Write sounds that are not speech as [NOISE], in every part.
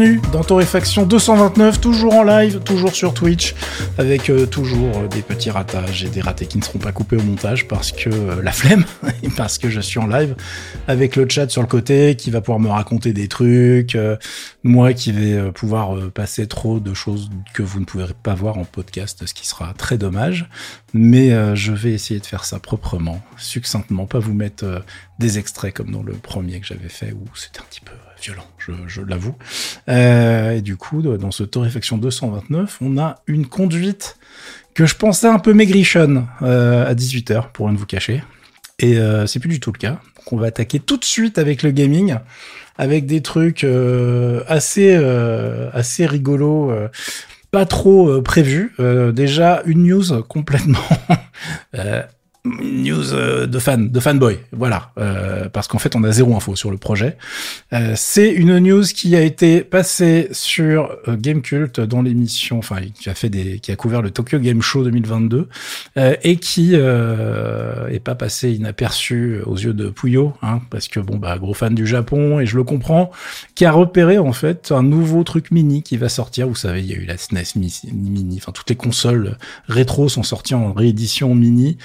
Bienvenue dans Torréfaction 229, toujours en live, toujours sur Twitch, avec euh, toujours euh, des petits ratages et des ratés qui ne seront pas coupés au montage parce que euh, la flemme, [LAUGHS] et parce que je suis en live, avec le chat sur le côté qui va pouvoir me raconter des trucs, moi qui vais pouvoir passer trop de choses que vous ne pouvez pas voir en podcast, ce qui sera très dommage, mais je vais essayer de faire ça proprement, succinctement, pas vous mettre des extraits comme dans le premier que j'avais fait où c'était un petit peu violent, je, l'avoue. Euh, et du coup, dans ce Torréfaction 229, on a une conduite que je pensais un peu maigrichonne euh, à 18h, pour ne vous cacher. Et euh, c'est plus du tout le cas. Donc on va attaquer tout de suite avec le gaming, avec des trucs assez, assez rigolos pas trop prévus. déjà une news complètement [LAUGHS] news euh, de fan, de fanboy, voilà, euh, parce qu'en fait on a zéro info sur le projet. Euh, c'est une news qui a été passée sur euh, Gamecult dans l'émission, enfin qui a fait des, qui a couvert le Tokyo Game Show 2022 euh, et qui est pas passée inaperçue aux yeux de Puyo, hein, parce que bon bah gros fan du Japon et je le comprends, qui a repéré en fait un nouveau truc mini qui va sortir. Vous savez, il y a eu la SNES mini, enfin toutes les consoles rétro sont sorties en réédition mini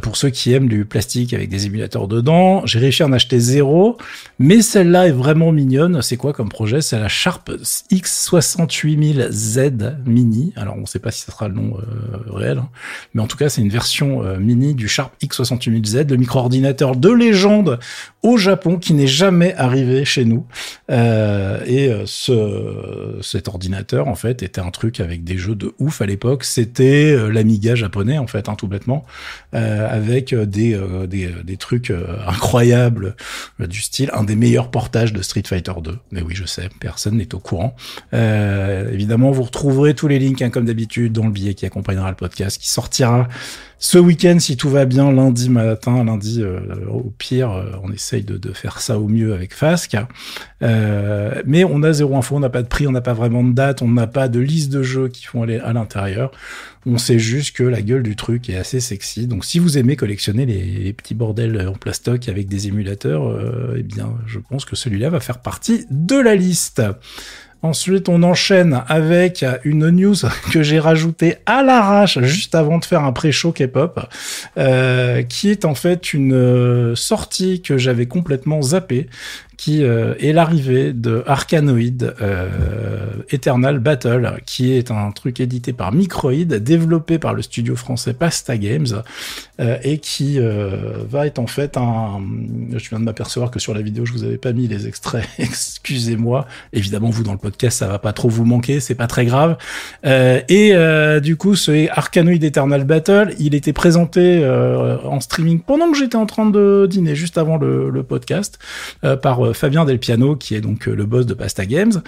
pour ceux qui aiment du plastique avec des émulateurs dedans. J'ai réussi à en acheter zéro, mais celle-là est vraiment mignonne. C'est quoi comme projet? C'est la Sharp X68000Z Mini. Alors on ne sait pas si ça sera le nom euh, réel, hein. mais en tout cas c'est une version euh, mini du Sharp X68000Z, le micro-ordinateur de légende au Japon qui n'est jamais arrivé chez nous. Euh, et ce, cet ordinateur en fait était un truc avec des jeux de ouf à l'époque. C'était l'Amiga japonais en fait, hein, tout bêtement avec euh, des, euh, des, euh, des, trucs incroyables du style un des meilleurs portages de Street Fighter 2. Mais oui, je sais, personne n'est au courant. évidemment, vous retrouverez tous les links, hein, comme d'habitude, dans le billet qui accompagnera le podcast, qui sortira ce week-end, si tout va bien, lundi matin, lundi euh, au pire, euh, on essaye de, faire ça au mieux avec Fasc. Euh, mais on a zéro info, on n'a pas de prix, on n'a pas vraiment de date, on n'a pas de liste de jeux qui font aller à l'intérieur. On sait juste que la gueule du truc est assez sexy. Donc si vous aimez collectionner les, petits bordels en plastoc avec des émulateurs, eh bien je pense que celui-là va faire partie de la liste. Ensuite, on enchaîne avec une news que j'ai rajoutée à l'arrache juste avant de faire un pré-show K-pop, euh, qui est en fait une euh, sortie que j'avais complètement zappée, qui euh, est l'arrivée de Arkanoid euh, Eternal Battle, qui est un truc édité par Microid, développé par le studio français Pasta Games, euh, et qui va être en fait un... Je viens de m'apercevoir que sur la vidéo, je vous avais pas mis les extraits, [LAUGHS] excusez-moi. Évidemment, vous, dans le podcast, ça va pas trop vous manquer, c'est pas très grave. et du coup, ce Arkanoid Eternal Battle, il était présenté en streaming pendant que j'étais en train de dîner, juste avant le, le podcast, par euh, Fabien Del Piano, qui est donc euh, le boss de Pasta Games.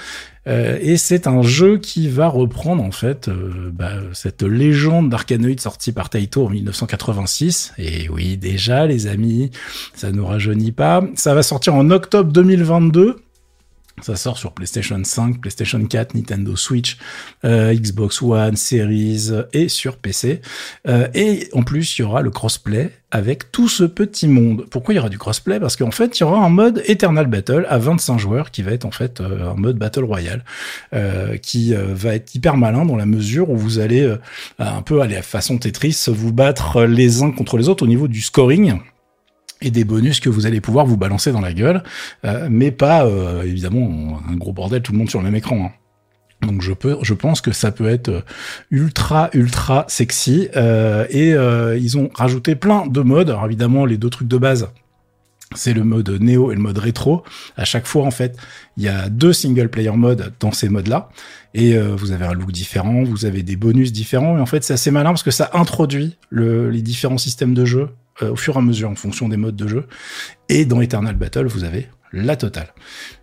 Euh, et c'est un jeu qui va reprendre en fait bah, cette légende d'Arcanoid sortie par Taito en 1986. Et oui, déjà les amis, ça nous rajeunit pas. Ça va sortir en octobre 2022. Ça sort sur PlayStation 5, PlayStation 4, Nintendo Switch, euh, Xbox One, Series et sur PC. Euh, et en plus, il y aura le crossplay avec tout ce petit monde. Pourquoi il y aura du crossplay? Parce qu'en fait, il y aura un mode Eternal Battle à 25 joueurs qui va être en fait euh, un mode Battle Royale qui va être hyper malin dans la mesure où vous allez un peu aller à façon Tetris vous battre les uns contre les autres au niveau du scoring et des bonus que vous allez pouvoir vous balancer dans la gueule, euh, mais pas euh, évidemment un gros bordel tout le monde sur le même écran. Hein. Donc je peux, je pense que ça peut être euh, ultra ultra sexy et ils ont rajouté plein de modes. Alors évidemment les deux trucs de base, c'est le mode néo et le mode rétro. À chaque fois, en fait, il y a deux single player modes dans ces modes-là. Et vous avez un look différent, vous avez des bonus différents. Et en fait, c'est assez malin parce que ça introduit le, les différents systèmes de jeu au fur et à mesure en fonction des modes de jeu. Et dans Eternal Battle, vous avez la totale.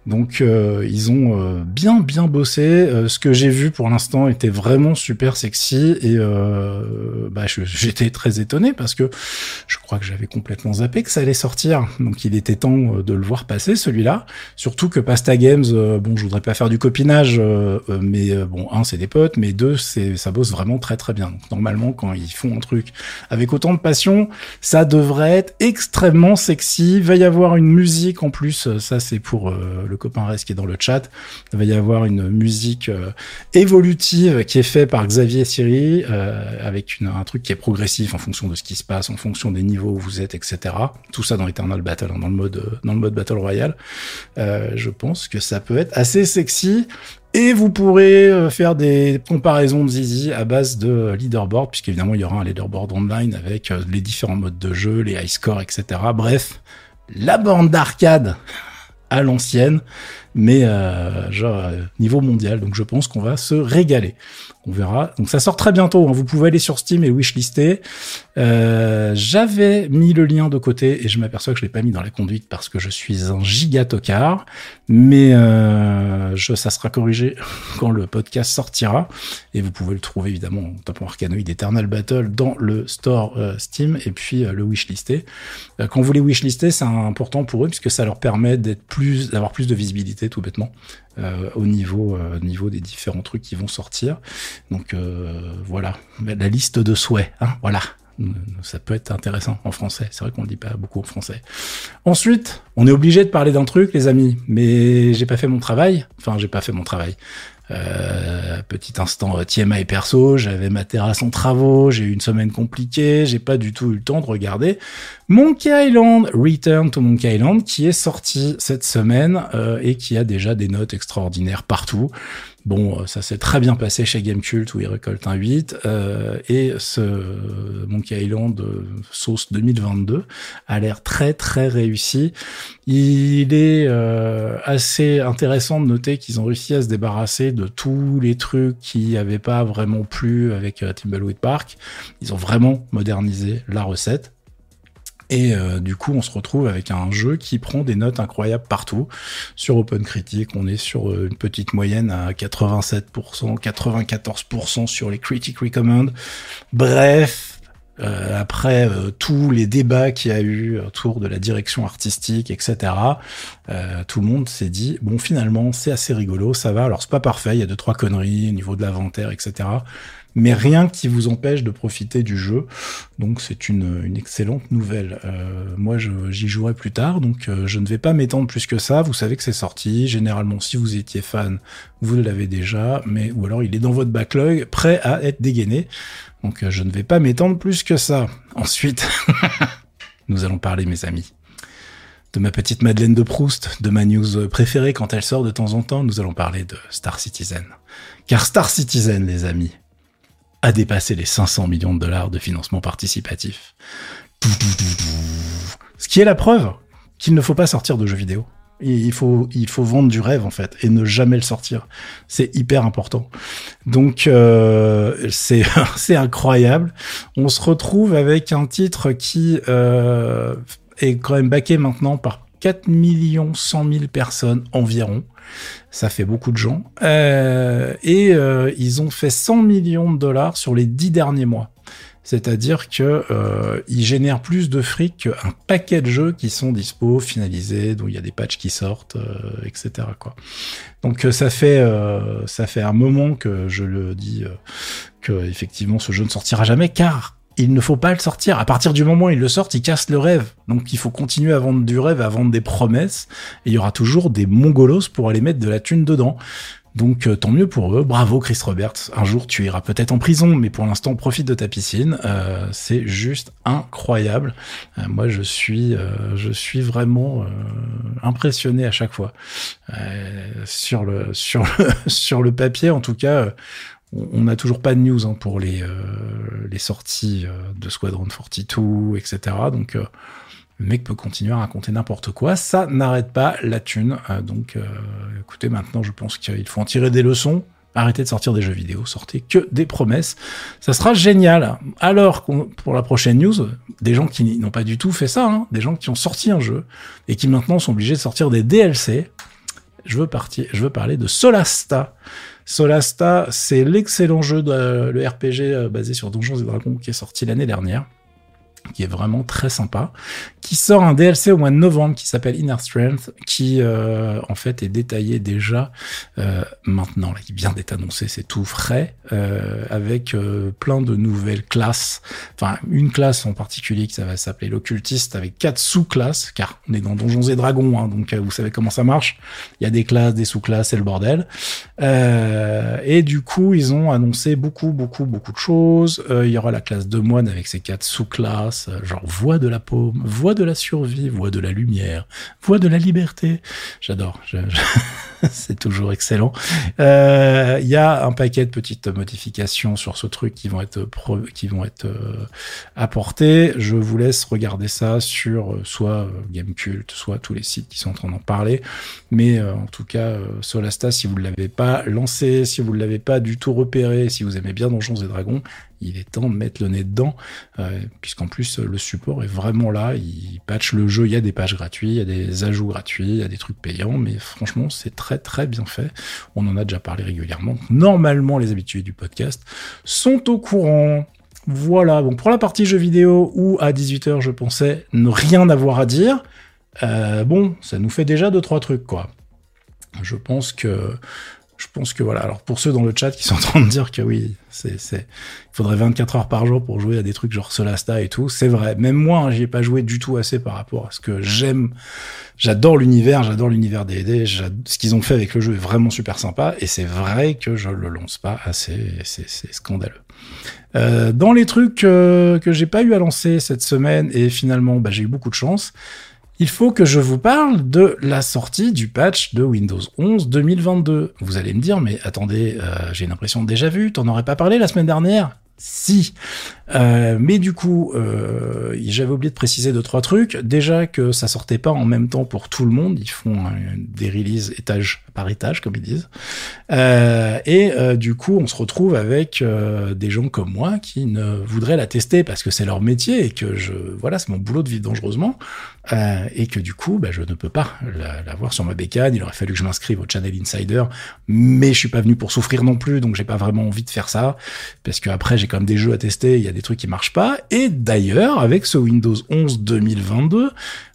Donc euh, ils ont euh, bien bien bossé. Euh, ce que j'ai vu pour l'instant était vraiment super sexy et bah, [LAUGHS] j'étais très étonné parce que je crois que j'avais complètement zappé que ça allait sortir. Donc il était temps de le voir passer celui-là. Surtout que Pasta Games, bon je voudrais pas faire du copinage, mais bon un c'est des potes, mais deux c'est ça bosse vraiment très très bien. Donc normalement quand ils font un truc avec autant de passion, ça devrait être extrêmement sexy. Il va y avoir une musique en plus. Ça c'est pour le copain reste qui est dans le chat. Il va y avoir une musique euh, évolutive qui est faite par Xavier Siri, euh, avec un truc qui est progressif en fonction de ce qui se passe, en fonction des niveaux où vous êtes, etc. Tout ça dans Eternal Battle, hein, dans le mode dans le mode Battle Royale. Euh, je pense que ça peut être assez sexy. Et vous pourrez faire des comparaisons de Zizi à base de leaderboard, puisqu'évidemment il y aura un leaderboard online avec les différents modes de jeu, les high scores, etc. Bref, la bande d'arcade à l'ancienne, mais euh, genre euh, niveau mondial. Donc je pense qu'on va se régaler. On verra. Donc ça sort très bientôt. Hein. Vous pouvez aller sur Steam et wishlister. Euh, J'avais mis le lien de côté et je m'aperçois que je l'ai pas mis dans la conduite parce que je suis un gigatocard. Mais euh, ça sera corrigé [LAUGHS] quand le podcast sortira. Et vous pouvez le trouver évidemment en tapant Arcanoid Eternal Battle dans le store euh, Steam et puis le wishlister. quand vous les wishlister, c'est important pour eux puisque ça leur permet d'être plus, d'avoir plus de visibilité tout bêtement. Euh, au niveau, euh, niveau des différents trucs qui vont sortir. Donc euh, voilà, la liste de souhaits, hein, voilà. Ça peut être intéressant en français. C'est vrai qu'on le dit pas beaucoup en français. Ensuite, on est obligé de parler d'un truc, les amis. Mais j'ai pas fait mon travail. Enfin, j'ai pas fait mon travail. Euh, petit instant TMI perso, j'avais ma terrasse en travaux, j'ai eu une semaine compliquée, j'ai pas du tout eu le temps de regarder Monkey Island, Return to Monkey Island, qui est sorti cette semaine euh, et qui a déjà des notes extraordinaires partout. Bon, euh, ça s'est très bien passé chez Gamecult où il récolte un 8. Euh, et ce Monkey Island euh, sauce 2022 a l'air très très réussi. Il est assez intéressant de noter qu'ils ont réussi à se débarrasser de tous les trucs qui n'avaient pas vraiment plu avec Timbleweed Park. Ils ont vraiment modernisé la recette. Et euh, du coup, on se retrouve avec un jeu qui prend des notes incroyables partout. Sur OpenCritic, on est sur euh, une petite moyenne à 87%, 94% sur les Critic Recommend. Bref, euh, après tous les débats qu'il y a eu autour de la direction artistique, etc., tout le monde s'est dit bon finalement c'est assez rigolo, ça va. Alors c'est pas parfait, il y a deux trois conneries au niveau de l'inventaire, etc mais rien qui vous empêche de profiter du jeu. Donc c'est une, excellente nouvelle. Euh, moi j'y jouerai plus tard, donc euh, je ne vais pas m'étendre plus que ça. Vous savez que c'est sorti. Généralement, si vous étiez fan, vous l'avez déjà, mais ou alors il est dans votre backlog, prêt à être dégainé. Donc euh, je ne vais pas m'étendre plus que ça. Ensuite, [LAUGHS] nous allons parler, mes amis de ma petite Madeleine de Proust, de ma news préférée quand elle sort de temps en temps, nous allons parler de Star Citizen. Car Star Citizen, les amis, a dépassé les 500 millions de dollars de financement participatif. Ce qui est la preuve qu'il ne faut pas sortir de jeux vidéo. Il faut, il faut vendre du rêve en fait et ne jamais le sortir. C'est hyper important. Donc euh, c'est [LAUGHS] incroyable. On se retrouve avec un titre qui euh, est quand même baqué maintenant par 4 millions 100 000 personnes environ. Ça fait beaucoup de gens. Euh, et euh, ils ont fait 100 millions de dollars sur les 10 derniers mois. C'est-à-dire que euh, ils génèrent plus de fric qu'un paquet de jeux qui sont dispo, finalisés, dont il y a des patchs qui sortent, etc. Quoi. Donc ça fait ça fait un moment que je le dis que effectivement ce jeu ne sortira jamais, car il ne faut pas le sortir. À partir du moment où il le sort, il casse le rêve. Donc il faut continuer à vendre du rêve, à vendre des promesses. Et il y aura toujours des mongolos pour aller mettre de la thune dedans. Donc euh, tant mieux pour eux. Bravo Chris Roberts. Un jour tu iras peut-être en prison, mais pour l'instant profite de ta piscine. Euh, c'est juste incroyable. Euh, moi je suis, je suis vraiment impressionné à chaque fois sur le sur le [LAUGHS] sur le papier. En tout cas, on n'a toujours pas de news hein, pour les, euh, sorties euh, de Squadron 42, etc. Donc euh, le mec peut continuer à raconter n'importe quoi. Ça n'arrête pas la thune. donc écoutez, maintenant je pense qu'il faut en tirer des leçons. Arrêtez de sortir des jeux vidéo, sortez que des promesses. Ça sera génial. Alors, pour la prochaine news, des gens qui n'ont pas du tout fait ça, hein, des gens qui ont sorti un jeu et qui maintenant sont obligés de sortir des DLC. Je veux partir, je veux parler de Solasta. Solasta, c'est l'excellent jeu de le RPG euh, basé sur Donjons et Dragons qui est sorti l'année dernière qui est vraiment très sympa, qui sort un DLC au mois de novembre qui s'appelle Inner Strength, qui euh, en fait est détaillé déjà euh, maintenant, là, qui vient d'être annoncé, c'est tout frais, euh, avec plein de nouvelles classes, enfin une classe en particulier qui va s'appeler l'occultiste, avec quatre sous-classes, car on est dans Donjons et Dragons, hein, donc vous savez comment ça marche, il y a des classes, des sous-classes, c'est le bordel. et du coup, ils ont annoncé beaucoup, beaucoup, beaucoup de choses. il y aura la classe de moine avec ses quatre sous-classes, genre voix de la paume, voix de la survie, voix de la lumière, voix de la liberté. J'adore, [LAUGHS] c'est toujours excellent. Euh, il y a un paquet de petites modifications sur ce truc qui vont être qui vont être euh, apportées. Je vous laisse regarder ça sur euh, soit Gamecult, soit tous les sites qui sont en train d'en parler. Mais en tout cas, Solasta, si vous ne l'avez pas lancé, si vous ne l'avez pas du tout repéré, si vous aimez bien Donjons et Dragons, il est temps de mettre le nez dedans, euh, puisqu'en plus le support est vraiment là, il patch le jeu, il y a des pages gratuites, il y a des ajouts gratuits, il y a des trucs payants, mais franchement c'est très très bien fait. On en a déjà parlé régulièrement. Normalement les habitués du podcast sont au courant. Voilà, bon pour la partie jeux vidéo où à 18h je pensais ne rien avoir à dire, euh, bon ça nous fait déjà deux trois trucs quoi. Je pense que je pense que voilà. Alors pour ceux dans le chat qui sont en train de dire que oui, c'est, c'est, il faudrait 24 heures par jour pour jouer à des trucs genre Solasta et tout, c'est vrai. Même moi, hein, j'y ai pas joué du tout assez par rapport à ce que j'aime. J'adore l'univers, j'adore l'univers des. Ce qu'ils ont fait avec le jeu est vraiment super sympa et c'est vrai que je le lance pas assez. C'est, c'est scandaleux. Euh, dans les trucs euh, que j'ai pas eu à lancer cette semaine et finalement, bah, j'ai eu beaucoup de chance il faut que je vous parle de la sortie du patch de Windows 11 2022. Vous allez me dire, mais attendez, euh, j'ai une impression déjà vu, t'en aurais pas parlé la semaine dernière? Si. Euh, mais du coup, euh, j'avais oublié de préciser deux trois trucs. Déjà que ça sortait pas en même temps pour tout le monde. Ils font des releases étage par étage, comme ils disent. Euh, et du coup, on se retrouve avec des gens comme moi qui ne voudraient la tester parce que c'est leur métier et que je, voilà, c'est mon boulot de vivre dangereusement. et que du coup, bah, je ne peux pas l'avoir sur ma bécane. Il aurait fallu que je m'inscrive au Channel Insider, mais je suis pas venu pour souffrir non plus, donc j'ai pas vraiment envie de faire ça parce que après j'ai j'ai quand même des jeux à tester, il y a des trucs qui marchent pas. Et d'ailleurs, avec ce Windows 11 2022,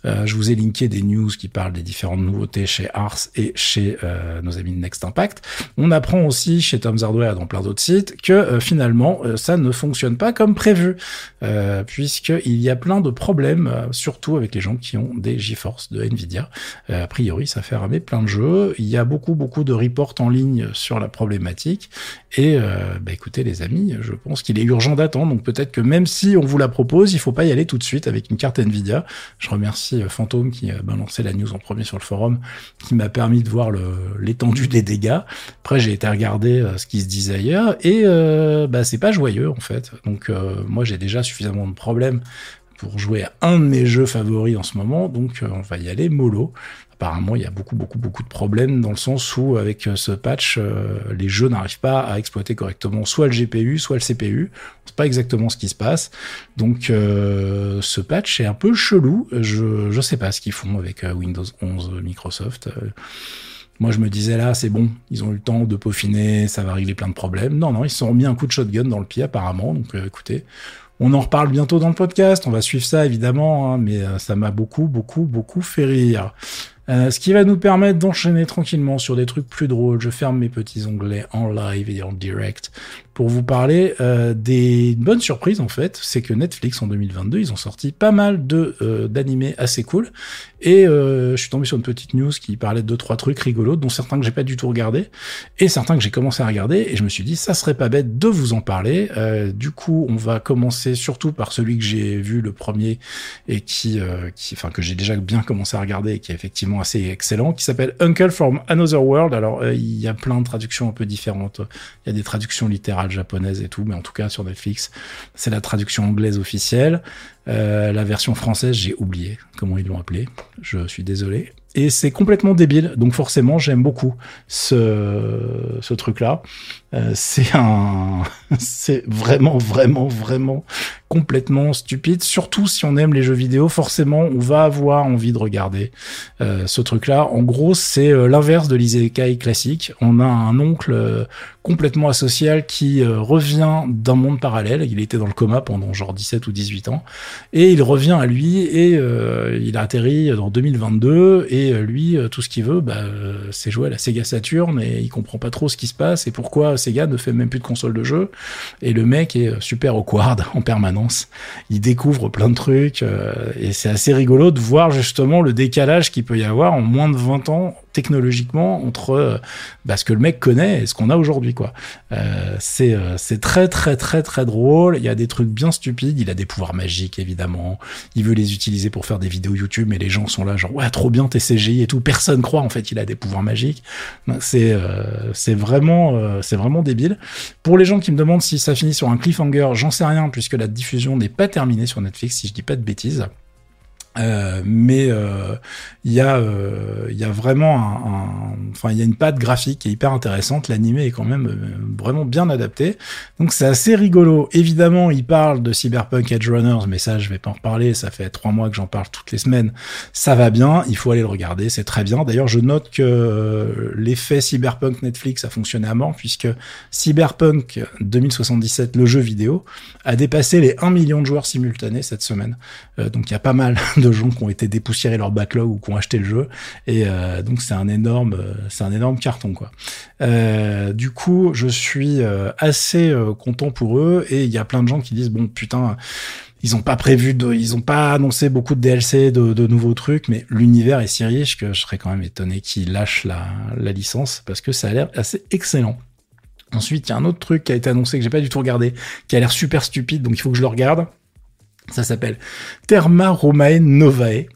euh, je vous ai linké des news qui parlent des différentes nouveautés chez Ars et chez euh, nos amis de Next Impact. On apprend aussi chez Tom's Hardware et dans plein d'autres sites que euh, finalement ça ne fonctionne pas comme prévu, puisqu'il y a plein de problèmes, surtout avec les gens qui ont des GeForce de Nvidia. a priori, ça fait ramer plein de jeux. Il y a beaucoup beaucoup de reports en ligne sur la problématique. Et bah, écoutez les amis, je pense qu'il est urgent d'attendre. Donc peut-être que même si on vous la propose, il faut pas y aller tout de suite avec une carte Nvidia. Je remercie euh, Fantôme qui a balancé la news en premier sur le forum, qui m'a permis de voir l'étendue des dégâts. Après, j'ai été regarder euh, ce qui se disait ailleurs et euh, bah, c'est pas joyeux en fait. Donc moi, j'ai déjà suffisamment de problèmes pour jouer à un de mes jeux favoris en ce moment, donc on va y aller mollo apparemment, il y a beaucoup, beaucoup, beaucoup de problèmes dans le sens où, avec euh, ce patch, euh, les jeux n'arrivent pas à exploiter correctement soit le GPU, soit le CPU. C'est pas exactement ce qui se passe. Donc, euh, ce patch est un peu chelou. Je, je sais pas ce qu'ils font avec Windows 11 Microsoft. Moi, je me disais là, c'est bon, ils ont eu le temps de peaufiner, ça va régler plein de problèmes. Non, non, ils se sont remis un coup de shotgun dans le pied apparemment. Donc, écoutez, on en reparle bientôt dans le podcast. On va suivre ça évidemment, hein, mais ça m'a beaucoup, beaucoup, beaucoup fait rire. Euh, ce qui va nous permettre d'enchaîner tranquillement sur des trucs plus drôles. Je ferme mes petits onglets en live et en direct pour vous parler euh, des bonnes surprises en fait. C'est que Netflix en 2022, ils ont sorti pas mal de euh, d'animés assez cool. Et je suis tombé sur une petite news qui parlait de trois trucs rigolos, dont certains que j'ai pas du tout regardé et certains que j'ai commencé à regarder. Et je me suis dit ça serait pas bête de vous en parler. du coup, on va commencer surtout par celui que j'ai vu le premier et qui, qui que j'ai déjà bien commencé à regarder et qui est effectivement assez excellent, qui s'appelle Uncle from Another World. Alors, euh, il y a plein de traductions un peu différentes. Il y a des traductions littérales japonaises et tout, mais en tout cas, sur Netflix, c'est la traduction anglaise officielle. Euh, la version française, j'ai oublié comment ils l'ont appelé. Je suis désolé. et c'est complètement débile. Donc forcément, j'aime beaucoup ce, ce truc-là. Euh, c'est un, [LAUGHS] c'est vraiment, vraiment, vraiment complètement stupide. Surtout si on aime les jeux vidéo, forcément, on va avoir envie de regarder euh, ce truc-là. En gros, c'est euh, l'inverse de l'isekai classique. On a un oncle complètement asocial qui revient d'un monde parallèle. Il était dans le coma pendant genre 17 ou 18 ans, et il revient à lui et il a atterri en 2022. Et lui, tout ce qu'il veut, bah, c'est jouer à la Sega Saturn et il comprend pas trop ce qui se passe et pourquoi Sega ne fait même plus de console de jeu. Et le mec est super awkward [LAUGHS] en permanence. Il découvre plein de trucs euh, et c'est assez rigolo de voir justement le décalage qu'il peut y avoir en moins de 20 ans technologiquement entre euh, bah, ce que le mec connaît et ce qu'on a aujourd'hui quoi. Euh, c'est euh, c'est très très très très drôle. Il y a des trucs bien stupides. Il a des pouvoirs magiques évidemment. Il veut les utiliser pour faire des vidéos YouTube, mais les gens sont là genre ouais trop bien tes CGI et tout. Personne croit en fait il a des pouvoirs magiques. C'est c'est vraiment c'est vraiment débile. Pour les gens qui me demandent si ça finit sur un cliffhanger, j'en sais rien puisque la diffusion n'est pas terminée sur Netflix si je dis pas de bêtises. Euh, mais euh, il y a euh, il y a vraiment un, enfin il y a une patte graphique qui est hyper intéressante. L'animé est quand même vraiment bien adapté. Donc c'est assez rigolo. Évidemment il parle de Cyberpunk Edge Runners mais ça je vais pas en reparler. Ça fait trois mois que j'en parle toutes les semaines. Ça va bien. Il faut aller le regarder. C'est très bien. D'ailleurs je note que l'effet Cyberpunk Netflix a fonctionné à mort puisque Cyberpunk 2077 le jeu vidéo a dépassé les 1 million de joueurs simultanés cette semaine. Donc il y a pas mal de gens qui ont été dépoussiérés leur backlog ou qui ont acheté le jeu. Et euh, donc c'est un énorme, euh, c'est un énorme carton quoi. Euh, du coup, je suis assez content pour eux. Et il y a plein de gens qui disent bon putain ils ont pas prévu de, ils ont pas annoncé beaucoup de DLC, de, de nouveaux trucs, mais l'univers est si riche que je serais quand même étonné qu'ils lâchent la, la licence parce que ça a l'air assez excellent. Ensuite, il y a un autre truc qui a été annoncé que j'ai pas du tout regardé, qui a l'air super stupide, donc il faut que je le regarde. Ça s'appelle Therma Romae Novae.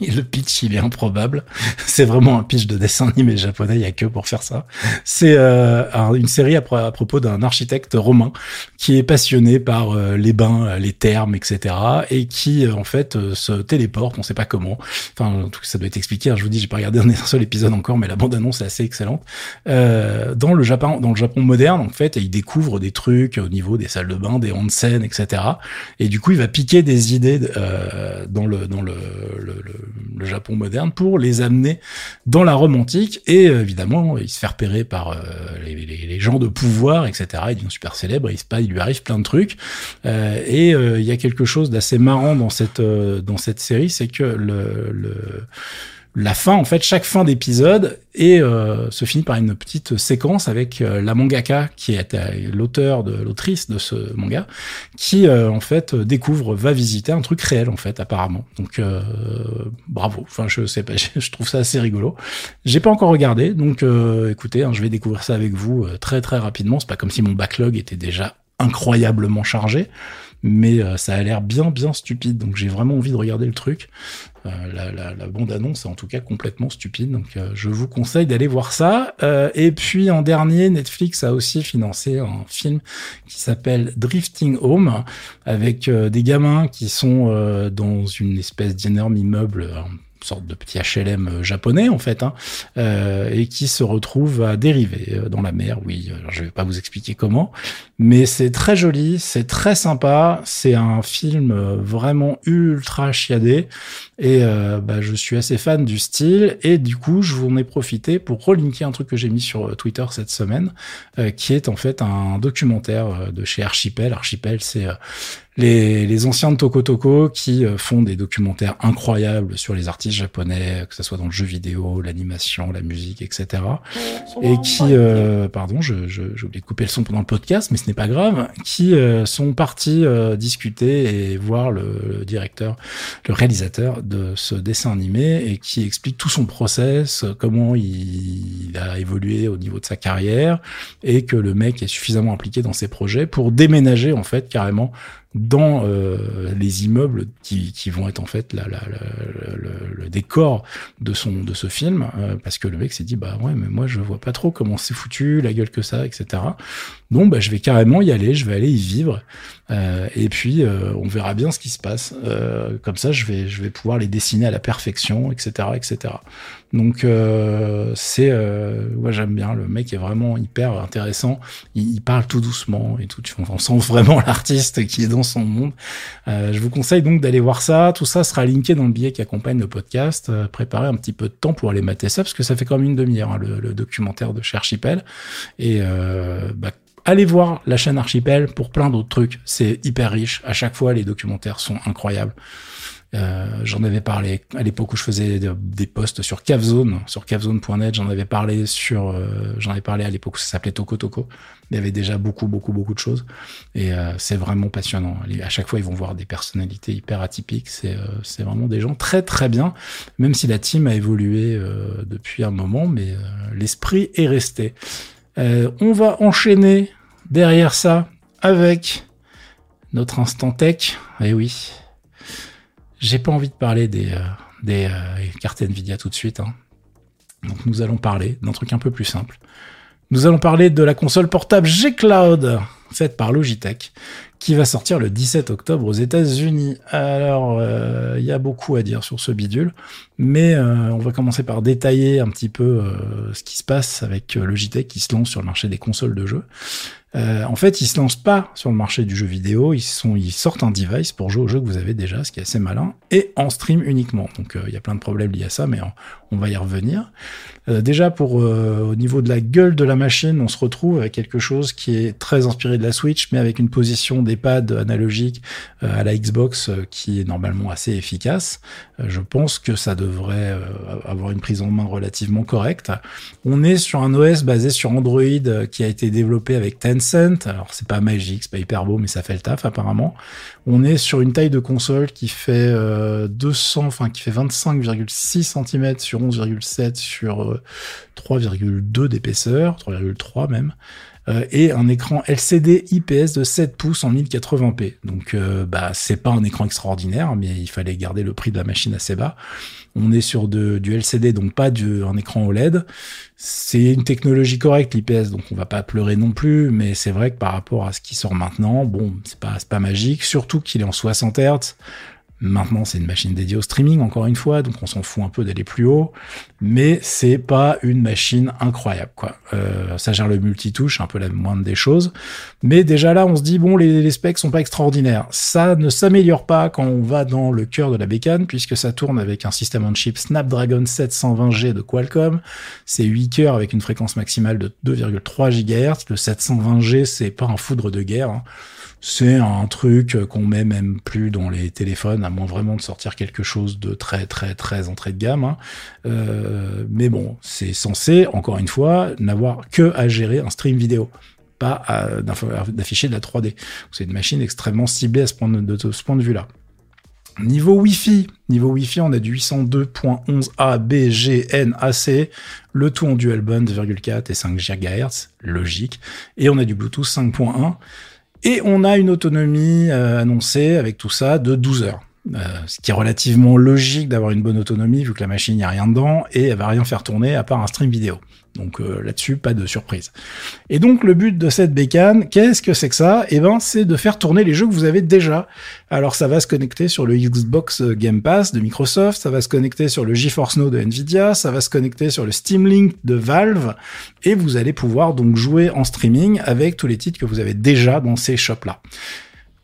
Le pitch, il est improbable. C'est vraiment un pitch de dessin animé japonais, il y a que pour faire ça. C'est euh, une série à, propos d'un architecte romain qui est passionné par euh, les bains, euh, les thermes, etc. et qui, en fait, se téléporte, on sait pas comment. Enfin, tout ça doit être expliqué. Hein. je vous dis, j'ai pas regardé [LAUGHS] un seul épisode encore, mais la bande-annonce est assez excellente. dans le Japon, dans le Japon moderne, en fait, il découvre des trucs au niveau des salles de bain, des onsen, etc. Et du coup, il va piquer des idées dans le dans le, le le Japon moderne pour les amener dans la Rome antique et euh, évidemment il se fait repérer par euh, les, gens de pouvoir etc il devient super célèbre il, il lui arrive plein de trucs. Euh, et il y a quelque chose d'assez marrant dans cette dans cette série c'est que le, le la fin, en fait, chaque fin d'épisode et euh, se finit par une petite séquence avec euh, la mangaka qui est euh, l'auteur de l'autrice de ce manga, qui en fait découvre, va visiter un truc réel en fait apparemment. Donc bravo. Enfin, je sais pas, [LAUGHS] je trouve ça assez rigolo. J'ai pas encore regardé, donc écoutez, hein, je vais découvrir ça avec vous très très rapidement. C'est pas comme si mon backlog était déjà incroyablement chargé mais euh, ça a l'air bien bien stupide. Donc j'ai vraiment envie de regarder le truc. Euh, la, la, la, bande annonce est en tout cas complètement stupide. Donc euh, je vous conseille d'aller voir ça. et puis en dernier, Netflix a aussi financé un film qui s'appelle Drifting Home avec des gamins qui sont dans une espèce d'énorme immeuble sorte de petit HLM euh, japonais en fait, hein, euh, et qui se retrouve à dériver euh, dans la mer. Oui, je vais pas vous expliquer comment, mais c'est très joli, c'est très sympa, c'est un film vraiment ultra chiadé, et bah, je suis assez fan du style, et du coup je vous en ai profité pour relinker un truc que j'ai mis sur Twitter cette semaine, qui est en fait un documentaire de chez Archipel. Archipel, c'est les, les anciens de Toko Toko qui euh, font des documentaires incroyables sur les artistes japonais, que ce soit dans le jeu vidéo, l'animation, la musique, etc. Et qui, euh, pardon, je, je, j'ai oublié de couper le son pendant le podcast, mais ce n'est pas grave, qui euh, sont partis discuter et voir le, directeur, le réalisateur de ce dessin animé et qui explique tout son process, comment il, il a évolué au niveau de sa carrière et que le mec est suffisamment impliqué dans ses projets pour déménager en fait carrément dans euh, les immeubles qui, vont être en fait le, décor de son de ce film euh, parce que le mec s'est dit bah ouais mais moi je vois pas trop comment c'est foutu la gueule que ça etc donc bah je vais carrément y aller je vais aller y vivre euh, et puis on verra bien ce qui se passe comme ça je vais je vais pouvoir les dessiner à la perfection etc etc donc c'est moi j'aime bien le mec est vraiment hyper intéressant il, il parle tout doucement et tout on sent vraiment [LAUGHS] l'artiste qui est dans son monde. Euh, je vous conseille donc d'aller voir ça. Tout ça sera linké dans le billet qui accompagne le podcast. Euh, préparez un petit peu de temps pour aller mater ça, parce que ça fait comme une demi-heure, hein, le, documentaire de chez Archipel. Et euh, bah, allez voir la chaîne Archipel pour plein d'autres trucs. C'est hyper riche. À chaque fois, les documentaires sont incroyables. Euh, j'en avais parlé à l'époque où je faisais des posts sur Cavzone, sur cavzone.net. J'en avais parlé sur, euh, j'en avais parlé à l'époque où ça s'appelait Toco Toco. Il y avait déjà beaucoup, beaucoup, beaucoup de choses. Et euh, c'est vraiment passionnant. À chaque fois, ils vont voir des personnalités hyper atypiques. C'est, c'est vraiment des gens très, très bien. Même si la team a évolué depuis un moment, mais l'esprit est resté. On va enchaîner derrière ça avec notre instant tech. Eh oui, j'ai pas envie de parler des, euh, euh, cartes Nvidia tout de suite. Hein. Donc nous allons parler d'un truc un peu plus simple. Nous allons parler de la console portable G-Cloud, faite par Logitech, qui va sortir le 17 octobre aux États-Unis. Alors, euh, il y a beaucoup à dire sur ce bidule, mais on va commencer par détailler un petit peu ce qui se passe avec Logitech qui se lance sur le marché des consoles de jeux. Euh, en fait, ils se lancent pas sur le marché du jeu vidéo, ils, sortent un device pour jouer au jeu que vous avez déjà, ce qui est assez malin, et en stream uniquement. Donc euh, il y a plein de problèmes liés à ça, mais on, va y revenir. Euh, déjà, pour au niveau de la gueule de la machine, on se retrouve avec quelque chose qui est très inspiré de la Switch, mais avec une position des pads analogiques à la Xbox qui est normalement assez efficace. je pense que ça devrait avoir une prise en main relativement correcte. On est sur un OS basé sur Android qui a été développé avec Tencent alors c'est pas magique, c'est pas hyper beau, mais ça fait le taf apparemment. On est sur une taille de console qui fait 200, euh, enfin qui fait 25,6 cm sur 11,7 sur 3,2 euh, d'épaisseur, 3,3 même. Euh, et un écran LCD IPS de 7 pouces en 1080p. Donc bah c'est pas un écran extraordinaire, mais il fallait garder le prix de la machine assez bas. On est sur du LCD, donc pas du, un écran OLED. C'est une technologie correcte, l'IPS, donc on va pas pleurer non plus, mais c'est vrai que par rapport à ce qui sort maintenant, bon, c'est pas, pas magique, surtout qu'il est en 60 Hz. Maintenant, c'est une machine dédiée au streaming, encore une fois, donc on s'en fout un peu d'aller plus haut, mais c'est pas une machine incroyable, quoi. Euh, ça gère le multitouche, un peu la moindre des choses, mais déjà là, on se dit bon, les, les specs sont pas extraordinaires. Ça ne s'améliore pas quand on va dans le cœur de la bécane, puisque ça tourne avec un système on chip Snapdragon 720G de Qualcomm. C'est 8 cœurs avec une fréquence maximale de 2,3 GHz. Le 720G, c'est pas un foudre de guerre. Hein. C'est un truc qu'on met même plus dans les téléphones, à moins vraiment de sortir quelque chose de très très très entrée de gamme. Hein. Euh, mais bon, c'est censé, encore une fois, n'avoir que à gérer un stream vidéo pas d'afficher de la 3D. C'est une machine extrêmement ciblée à ce point de, ce point de vue-là. Niveau Wi-Fi, niveau Wi-Fi, on a du 802.11a, B, G, N, AC, le tout en dual band 2,4 et 5 GHz, logique, et on a du Bluetooth 5.1. Et on a une autonomie euh, annoncée avec tout ça de 12 heures. Euh, ce qui est relativement logique d'avoir une bonne autonomie vu que la machine, n'y a rien dedans et elle va rien faire tourner à part un stream vidéo. Donc euh, là-dessus, pas de surprise. Et donc le but de cette bécane, qu'est-ce que c'est que ça? Eh ben, c'est de faire tourner les jeux que vous avez déjà. Alors ça va se connecter sur le Xbox Game Pass de Microsoft, ça va se connecter sur le GeForce Now de Nvidia, ça va se connecter sur le Steam Link de Valve, et vous allez pouvoir donc jouer en streaming avec tous les titres que vous avez déjà dans ces shops-là.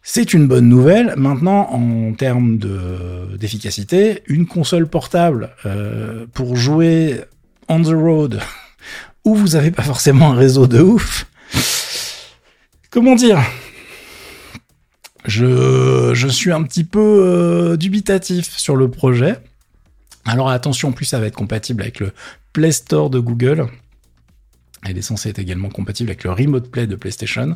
C'est une bonne nouvelle. Maintenant, en termes d'efficacité, une console portable euh, pour jouer on the road [LAUGHS] où vous n'avez pas forcément un réseau de ouf. Comment dire? Je, suis un petit peu euh, dubitatif sur le projet. Alors attention, en plus ça va être compatible avec le Play Store de Google. Elle est censée être également compatible avec le Remote Play de PlayStation,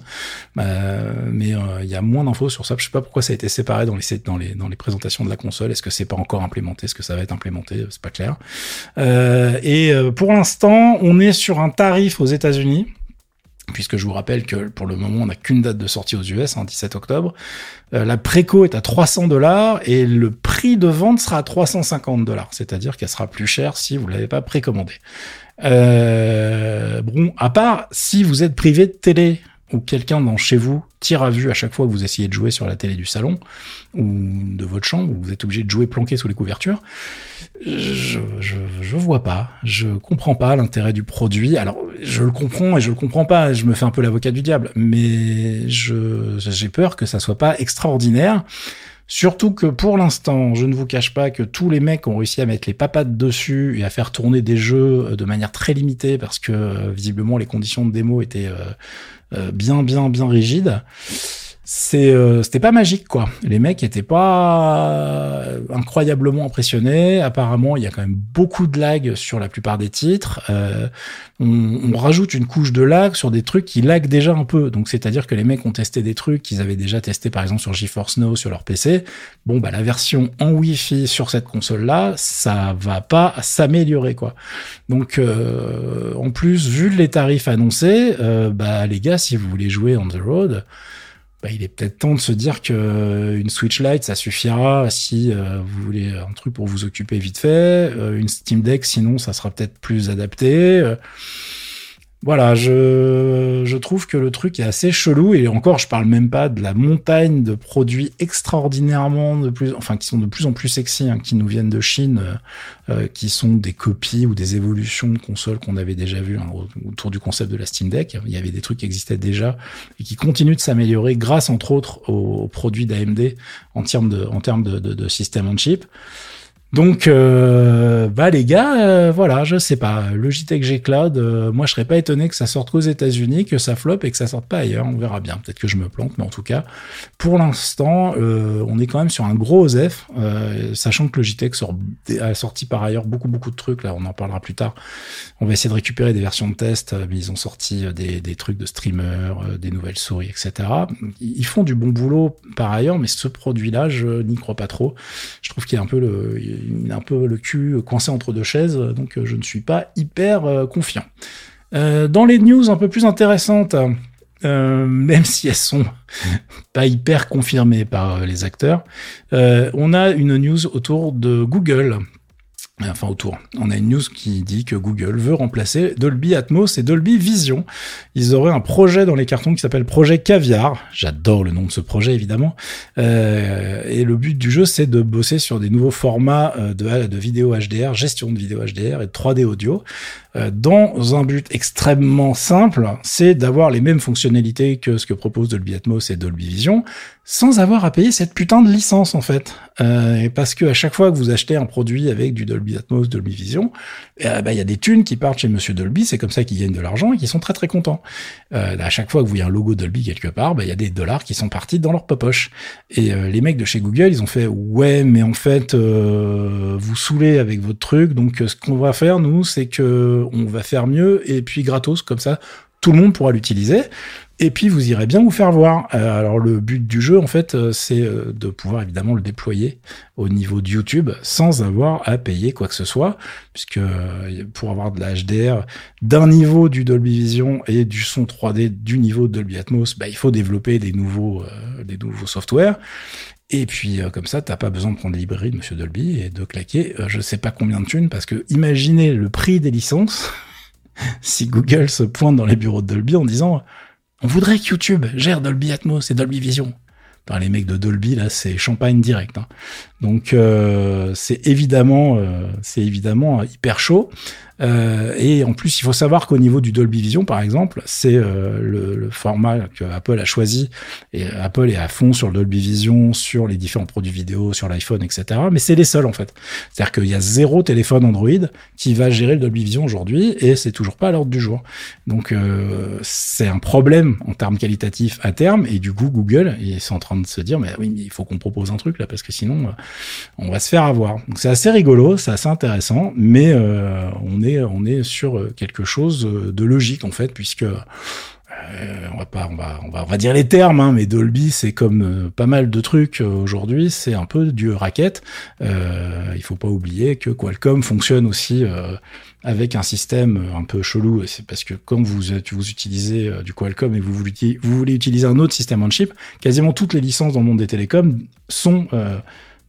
euh, mais euh, il y a moins d'infos sur ça. Je sais pas pourquoi ça a été séparé dans les présentations de la console. Est-ce que c'est pas encore implémenté? Est-ce que ça va être implémenté? C'est pas clair. Euh, et pour l'instant, on est sur un tarif aux États-Unis puisque je vous rappelle que pour le moment on n'a qu'une date de sortie aux US, hein, 17 octobre. Euh, la préco est à 300 dollars et le prix de vente sera à 350 dollars, c'est-à-dire qu'elle sera plus chère si vous l'avez pas précommandé. Euh, bon, à part si vous êtes privé de télé ou quelqu'un dans chez vous tire à vue à chaque fois que vous essayez de jouer sur la télé du salon ou de votre chambre, où vous êtes obligé de jouer planqué sous les couvertures, je, je, je vois pas, je comprends pas l'intérêt du produit. Alors, je le comprends et je le comprends pas, je me fais un peu l'avocat du diable, mais je j'ai peur que ça soit pas extraordinaire. Surtout que pour l'instant, je ne vous cache pas que tous les mecs ont réussi à mettre les papates dessus et à faire tourner des jeux de manière très limitée parce que euh, visiblement les conditions de démo étaient euh, euh, bien, bien, bien rigides c'est euh, c'était pas magique quoi. Les mecs étaient pas incroyablement impressionnés. Apparemment, il y a quand même beaucoup de lag sur la plupart des titres. Euh, on, on, rajoute une couche de lag sur des trucs qui lag déjà un peu. Donc c'est-à-dire que les mecs ont testé des trucs qu'ils avaient déjà testé par exemple sur GeForce Now sur leur PC. Bon bah la version en Wi-Fi sur cette console là, ça va pas s'améliorer quoi. Donc euh, en plus vu les tarifs annoncés, euh, bah les gars si vous voulez jouer on the road bah, il est peut-être temps de se dire que euh, une Switch Lite, ça suffira si euh, vous voulez un truc pour vous occuper vite fait. Euh, une Steam Deck, sinon, ça sera peut-être plus adapté voilà, je, trouve que le truc est assez chelou et encore, je parle même pas de la montagne de produits extraordinairement de plus, enfin qui sont de plus en plus sexy, hein, qui nous viennent de Chine, euh, euh, qui sont des copies ou des évolutions de consoles qu'on avait déjà vues hein, autour du concept de la Steam Deck. Il y avait des trucs qui existaient déjà et qui continuent de s'améliorer grâce entre autres aux, produits d'AMD en termes de, en termes système on chip. Donc, euh, bah les gars, euh, voilà, je sais pas. Logitech G Cloud, euh, moi je serais pas étonné que ça sorte qu'aux États-Unis, que ça floppe et que ça sorte pas ailleurs. On verra bien. Peut-être que je me plante, mais en tout cas, pour l'instant, on est quand même sur un gros OSEF, sachant que Logitech a sorti par ailleurs beaucoup beaucoup de trucs. Là, on en parlera plus tard. On va essayer de récupérer des versions de test, mais ils ont sorti des, des trucs de streamer, des nouvelles souris, etc. Ils font du bon boulot par ailleurs, mais ce produit-là, je n'y crois pas trop. Je trouve qu'il y a un peu le il a un peu le cul coincé entre deux chaises, donc euh, je ne suis pas hyper euh, confiant. Euh, dans les news un peu plus intéressantes, même si elles sont [LAUGHS] pas hyper confirmées par les acteurs, on a une news autour de Google enfin autour. On a une news qui dit que Google veut remplacer Dolby Atmos et Dolby Vision. Ils auraient un projet dans les cartons qui s'appelle Projet Caviar. J'adore le nom de ce projet évidemment. Euh, et le but du jeu, c'est de bosser sur des nouveaux formats euh, de, de vidéo HDR, gestion de vidéo HDR et de 3D audio. Euh, dans un but extrêmement simple, c'est d'avoir les mêmes fonctionnalités que ce que propose Dolby Atmos et Dolby Vision, sans avoir à payer cette putain de licence en fait. Euh, parce que à chaque fois que vous achetez un produit avec du Dolby Atmos, Dolby Vision, euh, bah, il y a des thunes qui partent chez Monsieur Dolby, c'est comme ça qu'ils gagnent de l'argent et qui sont très très contents. Euh, à chaque fois que vous voyez un logo Dolby quelque part, bah, il y a des dollars qui sont partis dans leur popoche. Et euh, les mecs de chez Google, ils ont fait ouais, mais en fait, vous saoulez avec votre truc, donc ce qu'on va faire nous, c'est que on va faire mieux et puis gratos comme ça tout le monde pourra l'utiliser. Et puis vous irez bien vous faire voir. Euh, alors le but du jeu en fait euh, c'est euh, de pouvoir évidemment le déployer au niveau de YouTube sans avoir à payer quoi que ce soit puisque pour avoir de la HDR d'un niveau du Dolby Vision et du son 3D du niveau de Dolby Atmos, bah, il faut développer des nouveaux des nouveaux softwares. Et puis comme ça, t'as pas besoin de prendre les librairies de Monsieur Dolby et de claquer je sais pas combien de thunes parce que imaginez le prix des licences [LAUGHS] si Google se pointe dans les bureaux de Dolby en disant on voudrait que YouTube gère Dolby Atmos et Dolby Vision. Par les mecs de Dolby là, c'est champagne direct. Hein. Donc euh, c'est évidemment, euh, c'est évidemment hyper chaud. Euh, et en plus, il faut savoir qu'au niveau du Dolby Vision, par exemple, c'est euh, le, le, format que Apple a choisi. Et Apple est à fond sur le Dolby Vision, sur les différents produits vidéo, sur l'iPhone, etc. Mais c'est les seuls en fait. C'est-à-dire qu'il y a zéro téléphone Android qui va gérer le Dolby Vision aujourd'hui, et c'est toujours pas à l'ordre du jour. Donc euh, c'est un problème en termes qualitatifs à terme. Et du coup, Google ils sont en train de se dire, mais oui, il faut qu'on propose un truc là, parce que sinon, euh, on va se faire avoir. Donc c'est assez rigolo, c'est assez intéressant, mais on on est sur quelque chose de logique en fait, puisque euh, on va pas, on va, on va, on va dire les termes, hein, mais Dolby, c'est comme euh, pas mal de trucs euh, aujourd'hui, c'est un peu du racket. il faut pas oublier que Qualcomm fonctionne aussi avec un système un peu chelou. C'est parce que quand vous, vous utilisez du Qualcomm et vous voulez, vous voulez utiliser un autre système on chip, quasiment toutes les licences dans le monde des télécoms sont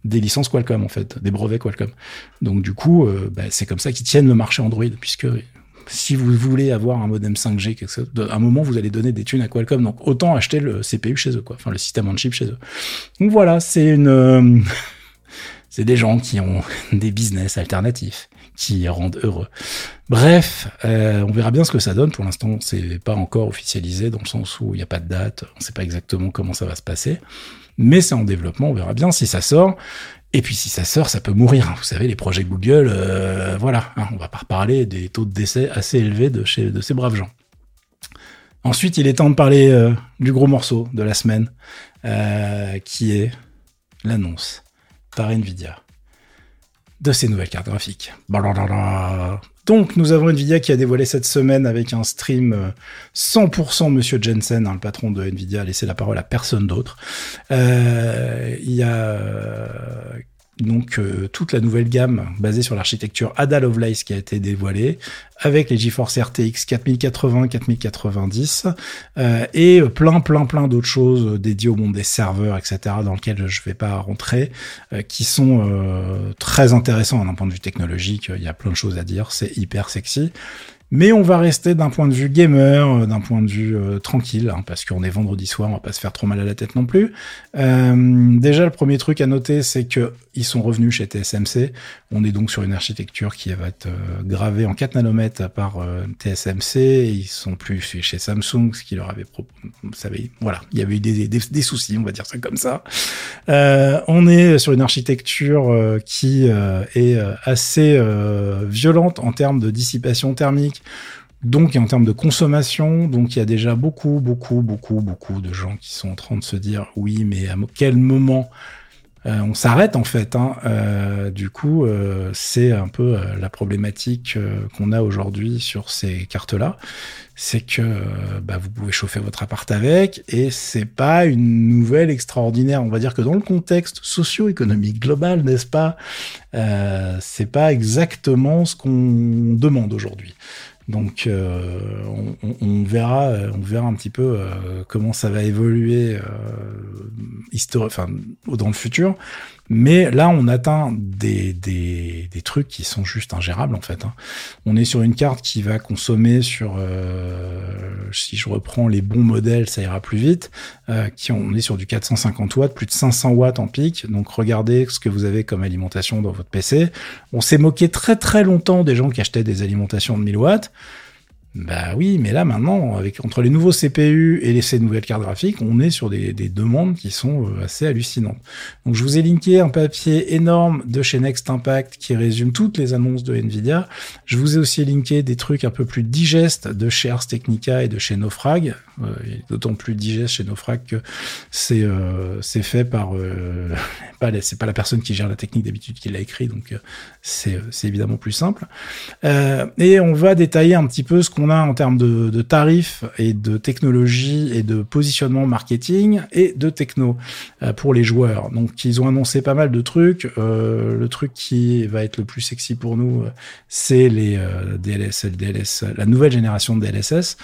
des licences Qualcomm en fait, des brevets Qualcomm. Donc du coup, bah, c'est comme ça qu'ils tiennent le marché Android, puisque si vous voulez avoir un modem 5G, quelque chose, à un moment, vous allez donner des thunes à Qualcomm. Donc, autant acheter le CPU chez eux, quoi. Enfin, le système on chip chez eux. Donc voilà, c'est une, euh, [LAUGHS] c'est des gens qui ont [LAUGHS] des business alternatifs, qui rendent heureux. Bref, euh, on verra bien ce que ça donne. Pour l'instant, c'est pas encore officialisé dans le sens où il n'y a pas de date. On sait pas exactement comment ça va se passer. Mais c'est en développement. On verra bien si ça sort. Et puis si ça sort, ça peut mourir. Vous savez, les projets Google, euh, voilà, hein, on va pas reparler des taux de décès assez élevés de, chez, de ces braves gens. Ensuite, il est temps de parler euh, du gros morceau de la semaine, euh, qui est l'annonce par Nvidia de ces nouvelles cartes graphiques. Donc, nous avons Nvidia qui a dévoilé cette semaine avec un stream 100% euh, Monsieur Jensen, hein, le patron de Nvidia, a laissé la parole à personne d'autre. Euh, il y a donc euh, toute la nouvelle gamme basée sur l'architecture Ada Lovelace qui a été dévoilée avec les GeForce RTX 4080, 4090 euh, et plein plein plein d'autres choses dédiées au monde des serveurs, etc. dans lequel je vais pas rentrer, euh, qui sont euh, très intéressants d'un point de vue technologique. Il y a plein de choses à dire, c'est hyper sexy. Mais on va rester d'un point de vue gamer, euh, d'un point de vue euh, tranquille, hein, parce qu'on est vendredi soir, on va pas se faire trop mal à la tête non plus. Euh, déjà, le premier truc à noter, c'est que ils sont revenus chez TSMC. On est donc sur une architecture qui va être gravée en 4 nanomètres par TSMC. Ils sont plus chez Samsung, ce qui leur avait savez, voilà, il y avait eu des, soucis, on va dire ça comme ça. on est sur une architecture qui est assez violente en termes de dissipation thermique donc, en termes de consommation, donc il y a déjà beaucoup, beaucoup, beaucoup, beaucoup de gens qui sont en train de se dire oui, mais à quel moment euh, on s'arrête en fait. Hein. Euh, du coup, euh, c'est un peu la problématique qu'on a aujourd'hui sur ces cartes-là, c'est que bah, vous pouvez chauffer votre appart avec, et c'est pas une nouvelle extraordinaire. On va dire que dans le contexte socio-économique global, n'est-ce pas, c'est pas exactement ce qu'on demande aujourd'hui. Donc euh, on, verra, on verra un petit peu euh, comment ça va évoluer euh, enfin, dans le futur. Mais là, on atteint des, des, trucs qui sont juste ingérables en fait. Hein. On est sur une carte qui va consommer sur, euh, si je reprends les bons modèles, ça ira plus vite. Euh, qui on est sur du 450 watts, plus de 500 watts en pic. Donc regardez ce que vous avez comme alimentation dans votre PC. On s'est moqué très très longtemps des gens qui achetaient des alimentations de 1000 watts. Bah oui, mais là maintenant, avec entre les nouveaux CPU et les, ces nouvelles cartes graphiques, on est sur des, des demandes qui sont euh, assez hallucinantes. Donc je vous ai linké un papier énorme de chez Next Impact qui résume toutes les annonces de Nvidia. Je vous ai aussi linké des trucs un peu plus digestes de chez Ars Technica et de chez Nofrag. Euh, D'autant plus digeste chez Nofrag que c'est euh, c'est fait par euh, [LAUGHS] pas c'est pas la personne qui gère la technique d'habitude qui l'a écrit, donc euh, c'est c'est évidemment plus simple. et on va détailler un petit peu ce qu'on a en termes de, tarifs et de technologie et de positionnement marketing et de techno euh, pour les joueurs. Donc ils ont annoncé pas mal de trucs. Euh, le truc qui va être le plus sexy pour nous, euh, c'est les DLS, la nouvelle génération de DLSS.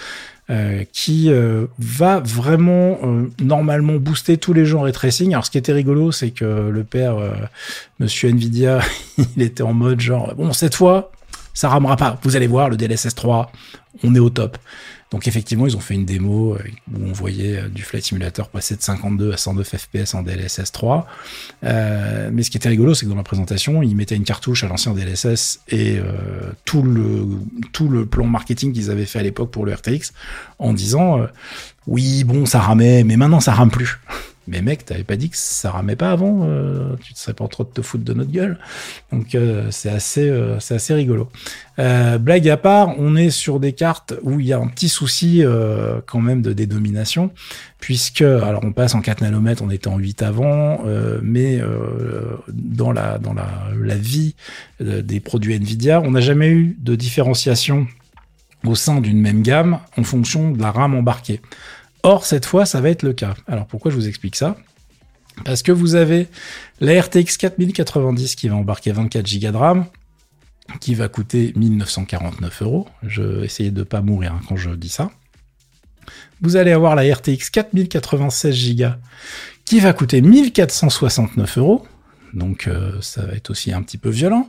Qui va vraiment normalement booster tous les gens en ray tracing. Alors ce qui était rigolo, c'est que le père, Monsieur Nvidia, [LAUGHS] il était en mode genre bon cette fois ça ramera pas. Vous allez voir, le DLSS 3, on est au top. Donc effectivement, ils ont fait une démo euh, où on voyait euh, du Flight Simulator passer de 52 à 109 FPS en DLSS 3. Euh, mais ce qui était rigolo, c'est que dans la présentation, ils mettaient une cartouche à l'ancien DLSS et tout le tout le plan marketing qu'ils avaient fait à l'époque pour le RTX en disant oui bon ça ramait, mais maintenant ça rame plus. Mais mec, t'avais pas dit que ça ramait pas avant euh, Tu te serais pas trop de te foutre de notre gueule Donc euh, c'est assez, euh, assez rigolo. blague à part, on est sur des cartes où il y a un petit souci quand même de dénomination, puisque alors on passe en 4 nanomètres, on était en 8 avant, mais dans la vie des produits Nvidia, on n'a jamais eu de différenciation au sein d'une même gamme en fonction de la RAM embarquée. Or, cette fois, ça va être le cas. Alors pourquoi je vous explique ça? Parce que vous avez la RTX 4090 qui va embarquer 24 Go de RAM, qui va coûter 1949 euros. Je vais essayer de ne pas mourir hein, quand je dis ça. Vous allez avoir la RTX 4096 Go qui va coûter 1469 euros. Donc euh, ça va être aussi un petit peu violent.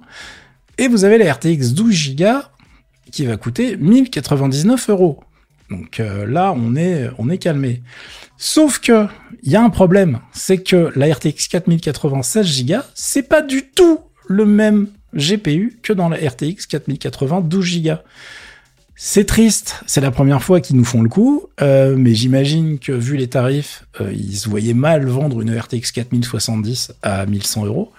Et vous avez la RTX 12 Go qui va coûter 1099 euros. Donc euh, là, on est, on est calmé. Sauf que il y a un problème, c'est que la RTX 4096 Go, c'est pas du tout le même GPU que dans la RTX 4080 12 Go. C'est triste, c'est la première fois qu'ils nous font le coup, euh, mais j'imagine que vu les tarifs, euh, ils se voyaient mal vendre une RTX 4070 à 1100 euros.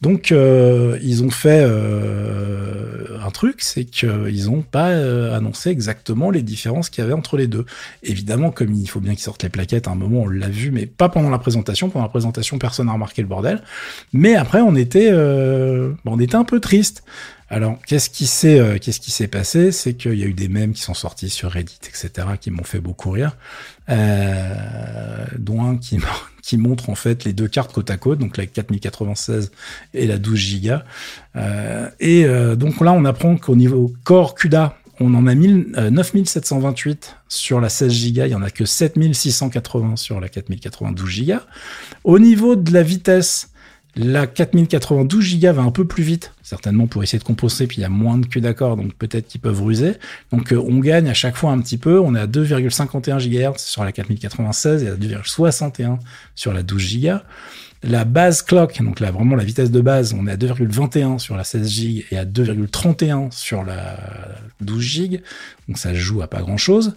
Donc euh, ils ont fait un truc, c'est qu'ils n'ont pas annoncé exactement les différences qu'il y avait entre les deux. Évidemment, comme il faut bien qu'ils sortent les plaquettes, à un moment on l'a vu, mais pas pendant la présentation. Pendant la présentation, personne n'a remarqué le bordel. Mais après, on était, on était un peu triste. Alors, qu'est-ce qui s'est euh, qu'est-ce qui s'est passé? C'est qu'il y a eu des mèmes qui sont sortis sur Reddit, etc., qui m'ont fait beaucoup rire, euh, dont un qui [LAUGHS] qui montre en fait les deux cartes côte à côte, donc la 4096 et la 12 Go. Euh, et euh, donc là, on apprend qu'au niveau Core CUDA, on en a 9728 sur la 16 Go, il y en a que 7680 sur la 4092 Go. Au niveau de la vitesse, la 4092 Go va un peu plus vite, certainement pour essayer de composer, puis il y a moins de queues d'accord, donc peut-être qu'ils peuvent ruser. Donc euh, on gagne à chaque fois un petit peu. On est à 2,51 GHz sur la 4096 et à 2,61 sur la 12 Go. La base clock, donc là vraiment la vitesse de base, on est à 2,21 sur la 16 Go et à 2,31 sur la 12 Go, donc ça joue à pas grand chose.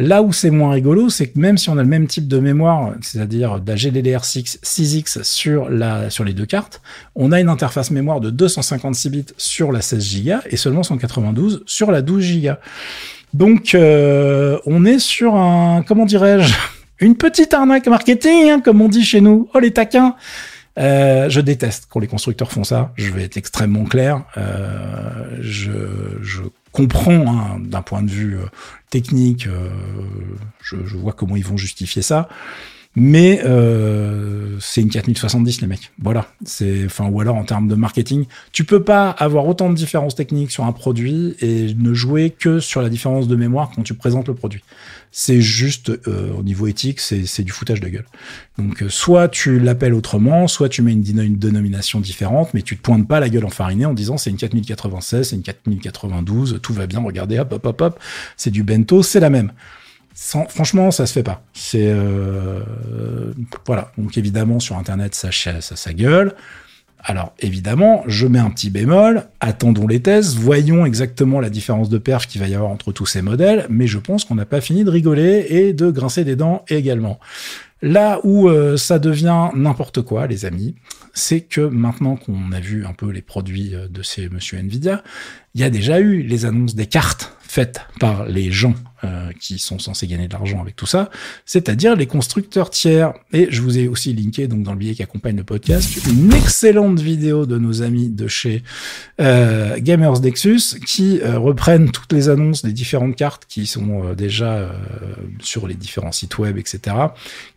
Là où c'est moins rigolo, c'est que même si on a le même type de mémoire, c'est-à-dire de la GDDR6 6X sur, la, sur les deux cartes, on a une interface mémoire de 256 bits sur la 16 Go et seulement 192 sur la 12 Go. Donc euh, on est sur un, comment dirais-je? Une petite arnaque marketing, hein, comme on dit chez nous. Oh les taquins euh, je déteste quand les constructeurs font ça. Je vais être extrêmement clair. Euh, je, je, comprends hein, d'un point de vue euh, technique. Euh, je, je, vois comment ils vont justifier ça. Mais euh, c'est une 4070 les mecs. Voilà. C'est enfin ou alors en termes de marketing, tu peux pas avoir autant de différences techniques sur un produit et ne jouer que sur la différence de mémoire quand tu présentes le produit. C'est juste euh, au niveau éthique, c'est du foutage de gueule. Donc euh, soit tu l'appelles autrement, soit tu mets une, une, dénomination différente, mais tu te pointes pas la gueule enfarinée en disant c'est une 4096, c'est une 4092, tout va bien, regardez, hop hop hop hop, c'est du bento, c'est la même franchement, ça se fait pas. C'est euh, voilà. Donc évidemment sur Internet, ça, ça, ça gueule. Alors évidemment, je mets un petit bémol, attendons les tests, voyons exactement la différence de perf qu'il va y avoir entre tous ces modèles, mais je pense qu'on n'a pas fini de rigoler et de grincer des dents également. Là où euh, ça devient n'importe quoi, les amis, c'est que maintenant qu'on a vu un peu les produits euh, de ces monsieur Nvidia, il y a déjà eu les annonces des cartes faites par les gens euh, qui sont censés gagner de l'argent avec tout ça, c'est-à-dire les constructeurs tiers. Et je vous ai aussi linké donc dans le billet qui accompagne le podcast une excellente vidéo de nos amis de chez euh, Gamers Nexus qui euh, reprennent toutes les annonces des différentes cartes qui sont déjà sur les différents sites web, etc.,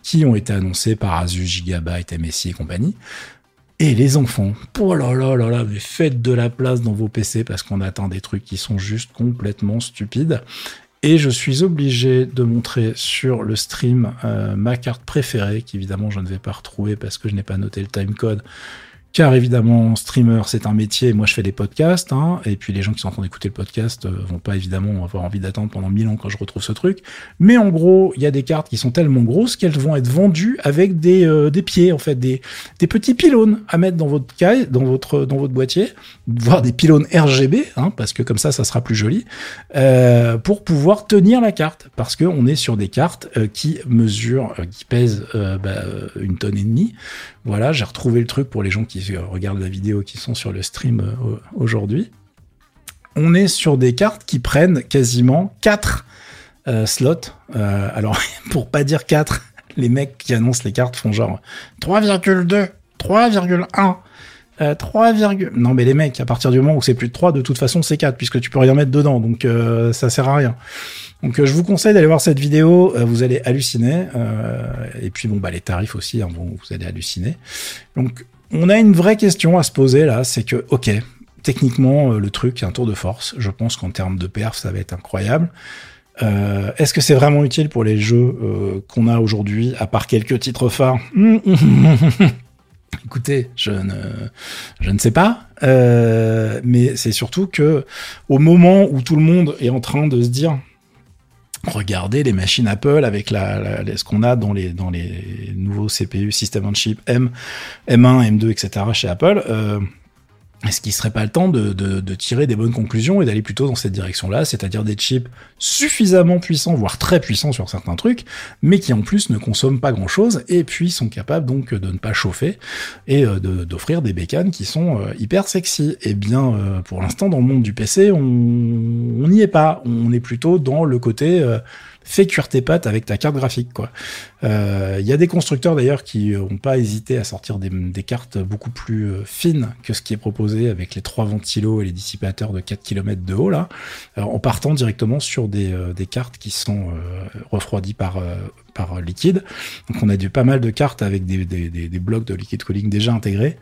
qui ont été annoncées par Asus, Gigabyte, MSI et compagnie. Et les enfants, oh là là mais faites de la place dans vos PC parce qu'on attend des trucs qui sont juste complètement stupides. Et je suis obligé de montrer sur le stream euh, ma carte préférée, qu'évidemment je ne vais pas retrouver parce que je n'ai pas noté le timecode car évidemment, streamer, c'est un métier. Moi, je fais des podcasts, hein, et puis les gens qui sont en train d'écouter le podcast euh, vont pas évidemment avoir envie d'attendre pendant mille ans quand je retrouve ce truc. Mais en gros, il y a des cartes qui sont tellement grosses qu'elles vont être vendues avec des, euh, pieds, en fait, des, petits pylônes à mettre dans votre caille, dans votre, dans votre boîtier, voire des pylônes RGB, hein, parce que comme ça, ça sera plus joli, euh, pour pouvoir tenir la carte, parce que on est sur des cartes qui mesurent, qui pèsent bah, une tonne et demie. Voilà, j'ai retrouvé le truc pour les gens qui regardent la vidéo, qui sont sur le stream euh, aujourd'hui. On est sur des cartes qui prennent quasiment 4 euh, slots. Euh, alors, [LAUGHS] pour pas dire 4, les mecs qui annoncent les cartes font genre 3,2, 3,1. Euh, 3, non mais les mecs, à partir du moment où c'est plus de 3, de toute façon c'est 4 puisque tu peux rien mettre dedans, donc euh, ça sert à rien. Donc euh, je vous conseille d'aller voir cette vidéo, euh, vous allez halluciner. et puis bon bah les tarifs aussi, hein, bon, vous allez halluciner. Donc on a une vraie question à se poser là, c'est que ok, techniquement le truc est un tour de force. Je pense qu'en termes de perf ça va être incroyable. Euh, Est-ce que c'est vraiment utile pour les jeux euh, qu'on a aujourd'hui, à part quelques titres phares? [LAUGHS] Écoutez, je ne, sais pas, euh, mais c'est surtout que au moment où tout le monde est en train de se dire, regardez les machines Apple avec la, ce qu'on a dans les dans les nouveaux CPU System on Chip M, M1, M2, etc. chez Apple. Euh, est-ce qu'il serait pas le temps de, tirer des bonnes conclusions et d'aller plutôt dans cette direction-là, c'est-à-dire des chips suffisamment puissants, voire très puissants sur certains trucs, mais qui en plus ne consomment pas grand-chose et puis sont capables donc de ne pas chauffer et euh, d'offrir des bécanes qui sont euh, hyper sexy. Eh bien, euh, pour l'instant, dans le monde du PC, on n'y est pas. On est plutôt dans le côté fais cuire tes pattes avec ta carte graphique, quoi. Il euh, y a des constructeurs d'ailleurs qui n'ont pas hésité à sortir des, cartes beaucoup plus euh, fines que ce qui est proposé avec les trois ventilos et les dissipateurs de 4 km de haut, là, en partant directement sur des, euh, cartes qui sont refroidies par, liquide. Donc on a du pas mal de cartes avec des, des, des blocs de liquid cooling déjà intégrés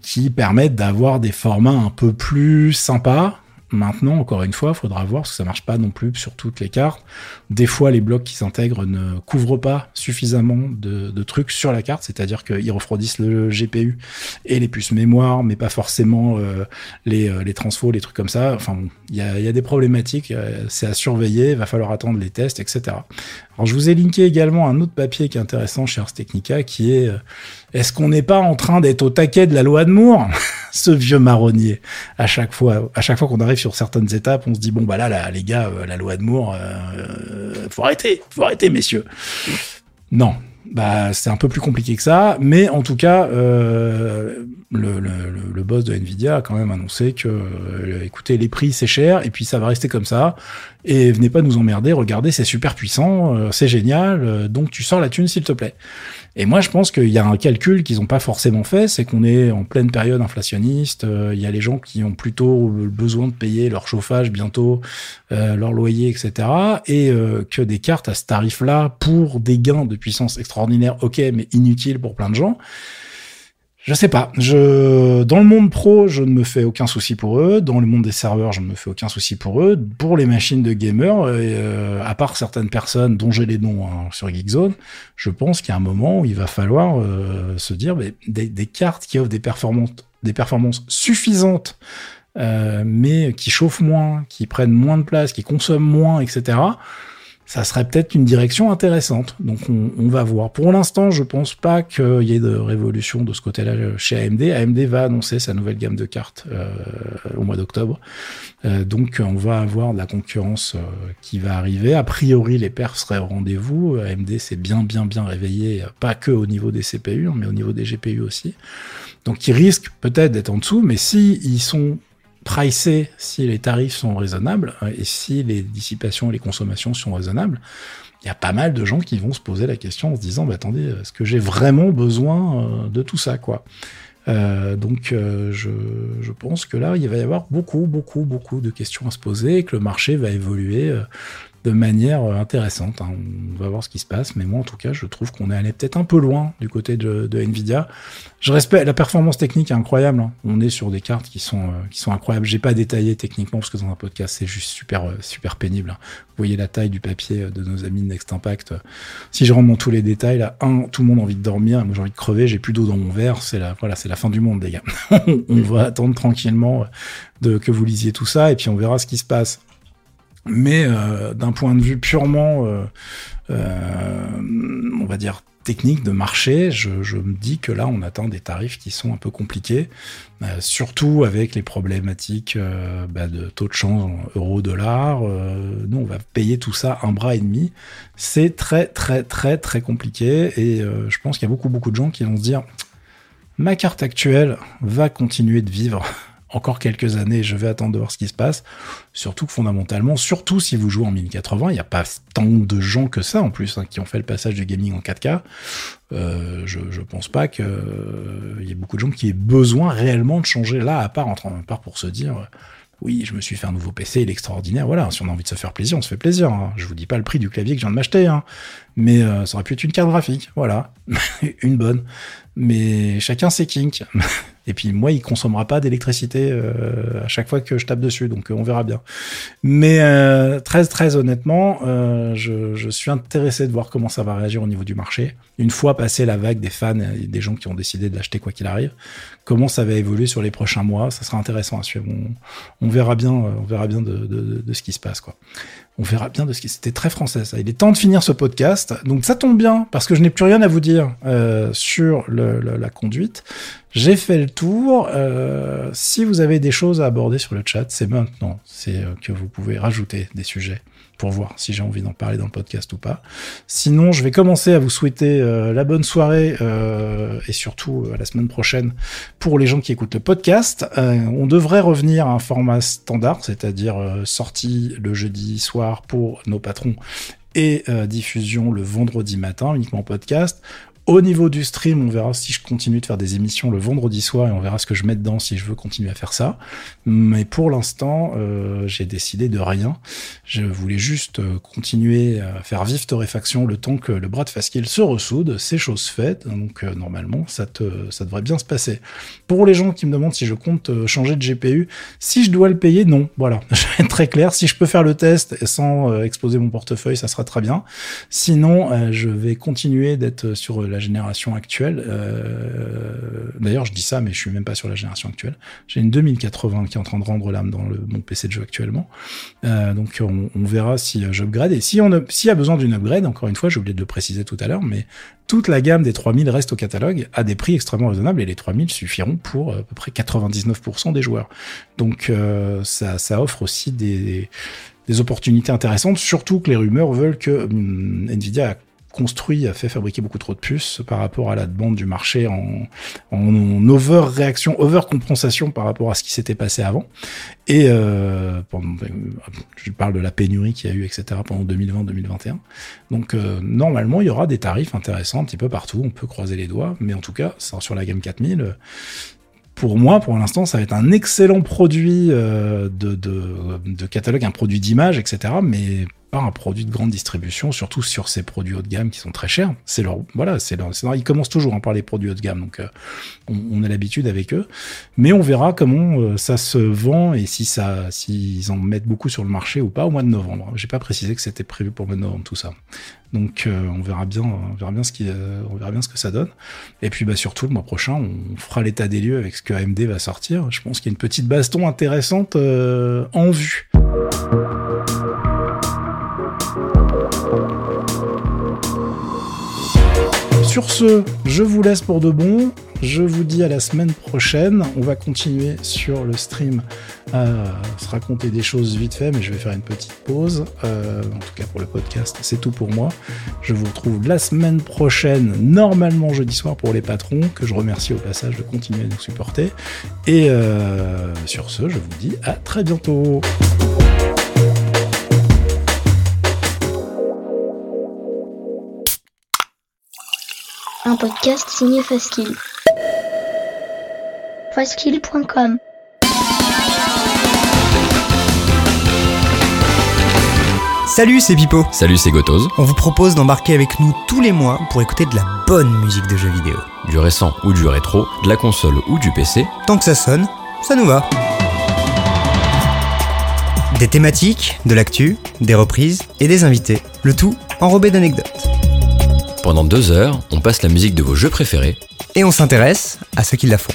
qui permettent d'avoir des formats un peu plus sympas, Maintenant, encore une fois, il faudra voir parce que ça marche pas non plus sur toutes les cartes. Des fois, les blocs qui s'intègrent ne couvrent pas suffisamment de, trucs sur la carte, c'est-à-dire qu'ils refroidissent le GPU et les puces mémoire, mais pas forcément euh, les, euh, les transfos, les trucs comme ça. Enfin, il y a, des problématiques, euh, c'est à surveiller, il va falloir attendre les tests, etc. Alors, je vous ai linké également un autre papier qui est intéressant chez Ars Technica, qui est est-ce qu'on n'est pas en train d'être au taquet de la loi de Moore [LAUGHS] Ce vieux marronnier. À chaque fois, qu'on arrive sur certaines étapes, on se dit bon bah là, les gars, euh, la loi de Moore, euh, faut arrêter, faut arrêter, messieurs. Non, bah c'est un peu plus compliqué que ça, mais en tout cas, euh, le, boss de Nvidia a quand même annoncé que, euh, écoutez, les prix c'est cher et puis ça va rester comme ça. Et venez pas nous emmerder, regardez, c'est super puissant, euh, c'est génial, donc tu sors la thune s'il te plaît. Et moi, je pense qu'il y a un calcul qu'ils n'ont pas forcément fait, c'est qu'on est en pleine période inflationniste. Euh, il y a les gens qui ont plutôt besoin de payer leur chauffage bientôt, euh, leur loyer, etc. Et euh, que des cartes à ce tarif-là pour des gains de puissance extraordinaires, ok, mais inutiles pour plein de gens. Je sais pas. Je dans le monde pro, je ne me fais aucun souci pour eux. Dans le monde des serveurs, je ne me fais aucun souci pour eux. Pour les machines de gamers, euh, à part certaines personnes dont j'ai les noms hein, sur Geekzone, je pense qu'il y a un moment où il va falloir euh, se dire mais, des, cartes qui offrent des performances, des performances suffisantes, euh, mais qui chauffent moins, qui prennent moins de place, qui consomment moins, etc ça serait peut-être une direction intéressante. Donc on, va voir. Pour l'instant, je pense pas qu'il y ait de révolution de ce côté-là chez AMD. AMD va annoncer sa nouvelle gamme de cartes euh, au mois d'octobre. Euh, donc on va avoir de la concurrence euh, qui va arriver. A priori, les perfs seraient au rendez-vous. AMD s'est bien bien bien réveillé, pas que au niveau des CPU, hein, mais au niveau des GPU aussi. Donc ils risquent peut-être d'être en dessous, mais si ils sont pricer si les tarifs sont raisonnables euh, et si les dissipations et les consommations sont raisonnables, il y a pas mal de gens qui vont se poser la question en se disant bah, attendez, est-ce que j'ai vraiment besoin euh, de tout ça quoi? Euh, donc euh, je, je, pense que là, il va y avoir beaucoup, beaucoup, beaucoup de questions à se poser et que le marché va évoluer de manière euh, intéressante. Hein. On va voir ce qui se passe, mais moi en tout cas, je trouve qu'on est allé peut-être un peu loin du côté de, Nvidia. Je respecte la performance technique incroyable. Hein. On est sur des cartes qui sont euh, qui sont incroyables. J'ai pas détaillé techniquement parce que dans un podcast c'est juste super euh, super pénible. Hein. Vous voyez la taille du papier de nos amis de Next Impact. Si je rentre dans tous les détails, là, un, tout le monde a envie de dormir. Moi j'ai envie de crever. J'ai plus d'eau dans mon verre. C'est la voilà, c'est la fin du monde, les gars. [LAUGHS] on va attendre tranquillement de que vous lisiez tout ça et puis on verra ce qui se passe. Mais euh, d'un point de vue purement, euh, euh, on va dire, technique de marché, je, je, me dis que là, on atteint des tarifs qui sont un peu compliqués, euh, surtout avec les problématiques euh, bah, de taux de change euro-dollar. Euh, nous, on va payer tout ça un bras et demi. C'est très, très, très, très compliqué et je pense qu'il y a beaucoup, beaucoup de gens qui vont se dire ma carte actuelle va continuer de vivre encore quelques années, je vais attendre de voir ce qui se passe. Surtout que fondamentalement, surtout si vous jouez en 1080, il n'y a pas tant de gens que ça en plus hein, qui ont fait le passage du gaming en 4K. Euh, je, je pense pas qu'il y ait beaucoup de gens qui aient besoin réellement de changer là, à part, entre, à part pour se dire oui, je me suis fait un nouveau PC, il est extraordinaire. Voilà, si on a envie de se faire plaisir, on se fait plaisir. Hein. Je vous dis pas le prix du clavier que je viens de m'acheter, hein. mais euh, ça aurait pu être une carte graphique, voilà, [LAUGHS] une bonne. Mais chacun ses kinks. [LAUGHS] Et puis moi, il consommera pas d'électricité euh, à chaque fois que je tape dessus, donc euh, on verra bien. Mais euh, très très honnêtement, je, suis intéressé de voir comment ça va réagir au niveau du marché. Une fois passé la vague des fans et des gens qui ont décidé de l'acheter quoi qu'il arrive, comment ça va évoluer sur les prochains mois, ça sera intéressant à suivre. On, verra bien, on verra bien de, de, de, ce qui se passe quoi. On verra bien de ce qui c'était très français ça. Il est temps de finir ce podcast, donc ça tombe bien parce que je n'ai plus rien à vous dire sur le, le, la conduite. J'ai fait le tour. Euh, si vous avez des choses à aborder sur le chat, c'est maintenant. C'est euh, que vous pouvez rajouter des sujets voir si j'ai envie d'en parler dans le podcast ou pas. Sinon, je vais commencer à vous souhaiter euh, la bonne soirée euh, et surtout à la semaine prochaine pour les gens qui écoutent le podcast. on devrait revenir à un format standard, c'est-à-dire sortie le jeudi soir pour nos patrons et diffusion le vendredi matin, uniquement podcast. Au niveau du stream, on verra si je continue de faire des émissions le vendredi soir et on verra ce que je mets dedans si je veux continuer à faire ça. Mais pour l'instant, euh, j'ai décidé de rien. Je voulais juste euh, continuer à faire vivre torréfaction le temps que le bras de Fasquille se ressoude. C'est chose faite, donc euh, normalement, ça, te, ça devrait bien se passer. Pour les gens qui me demandent si je compte changer de GPU, si je dois le payer, non. Voilà, [LAUGHS] je vais être très clair. Si je peux faire le test sans exposer mon portefeuille, ça sera très bien. Sinon, je vais continuer d'être sur la génération actuelle. Euh, D'ailleurs, je dis ça, mais je suis même pas sur la génération actuelle. J'ai une 2080 qui est en train de rendre l'âme dans le, mon PC de jeu actuellement. Euh, donc, on, verra si j'upgrade. Et si on s'il y a besoin d'une upgrade, encore une fois, j'ai oublié de le préciser tout à l'heure, mais toute la gamme des 3000 reste au catalogue à des prix extrêmement raisonnables et les 3000 suffiront pour euh, à peu près 99% des joueurs. Donc, ça, ça offre aussi des, des opportunités intéressantes, surtout que les rumeurs veulent que hum, Nvidia construit, a fait fabriquer beaucoup trop de puces par rapport à la demande du marché en, over-réaction, over-compensation par rapport à ce qui s'était passé avant. Et euh, je parle de la pénurie qu'il y a eu, etc. pendant 2020-2021. Donc euh, normalement, il y aura des tarifs intéressants un petit peu partout. On peut croiser les doigts, mais en tout cas, sur la gamme 4000, pour moi, pour l'instant, ça va être un excellent produit euh, de, de, de, catalogue, un produit d'image, etc. Mais un produit de grande distribution, surtout sur ces produits haut de gamme qui sont très chers. C'est leur, voilà, c'est leur, ils commencent toujours hein, par les produits haut de gamme, donc euh, on, a l'habitude avec eux. Mais on verra comment euh, ça se vend et si ça, s'ils en mettent beaucoup sur le marché ou pas au mois de novembre. J'ai pas précisé que c'était prévu pour le mois de novembre tout ça. Donc euh, on verra bien, on verra bien ce on verra bien ce que ça donne. Et puis bah surtout le mois prochain, on fera l'état des lieux avec ce que AMD va sortir. Je pense qu'il y a une petite baston intéressante en vue. Sur ce, je vous laisse pour de bon. Je vous dis à la semaine prochaine. On va continuer sur le stream à se raconter des choses vite fait, mais je vais faire une petite pause. Euh, en tout cas pour le podcast, c'est tout pour moi. Je vous retrouve la semaine prochaine, normalement jeudi soir pour les patrons, que je remercie au passage de continuer à nous supporter. Et euh, sur ce, je vous dis à très bientôt. Un podcast signé Faskill. Faskill.com Salut, c'est Pipo. Salut, c'est Gotoz. On vous propose d'embarquer avec nous tous les mois pour écouter de la bonne musique de jeux vidéo. Du récent ou du rétro, de la console ou du PC. Tant que ça sonne, ça nous va. Des thématiques, de l'actu, des reprises et des invités. Le tout enrobé d'anecdotes. Pendant deux heures, on passe la musique de vos jeux préférés. Et on s'intéresse à ceux qui la font.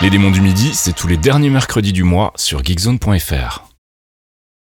Les démons du midi, c'est tous les derniers mercredis du mois sur geekzone.fr.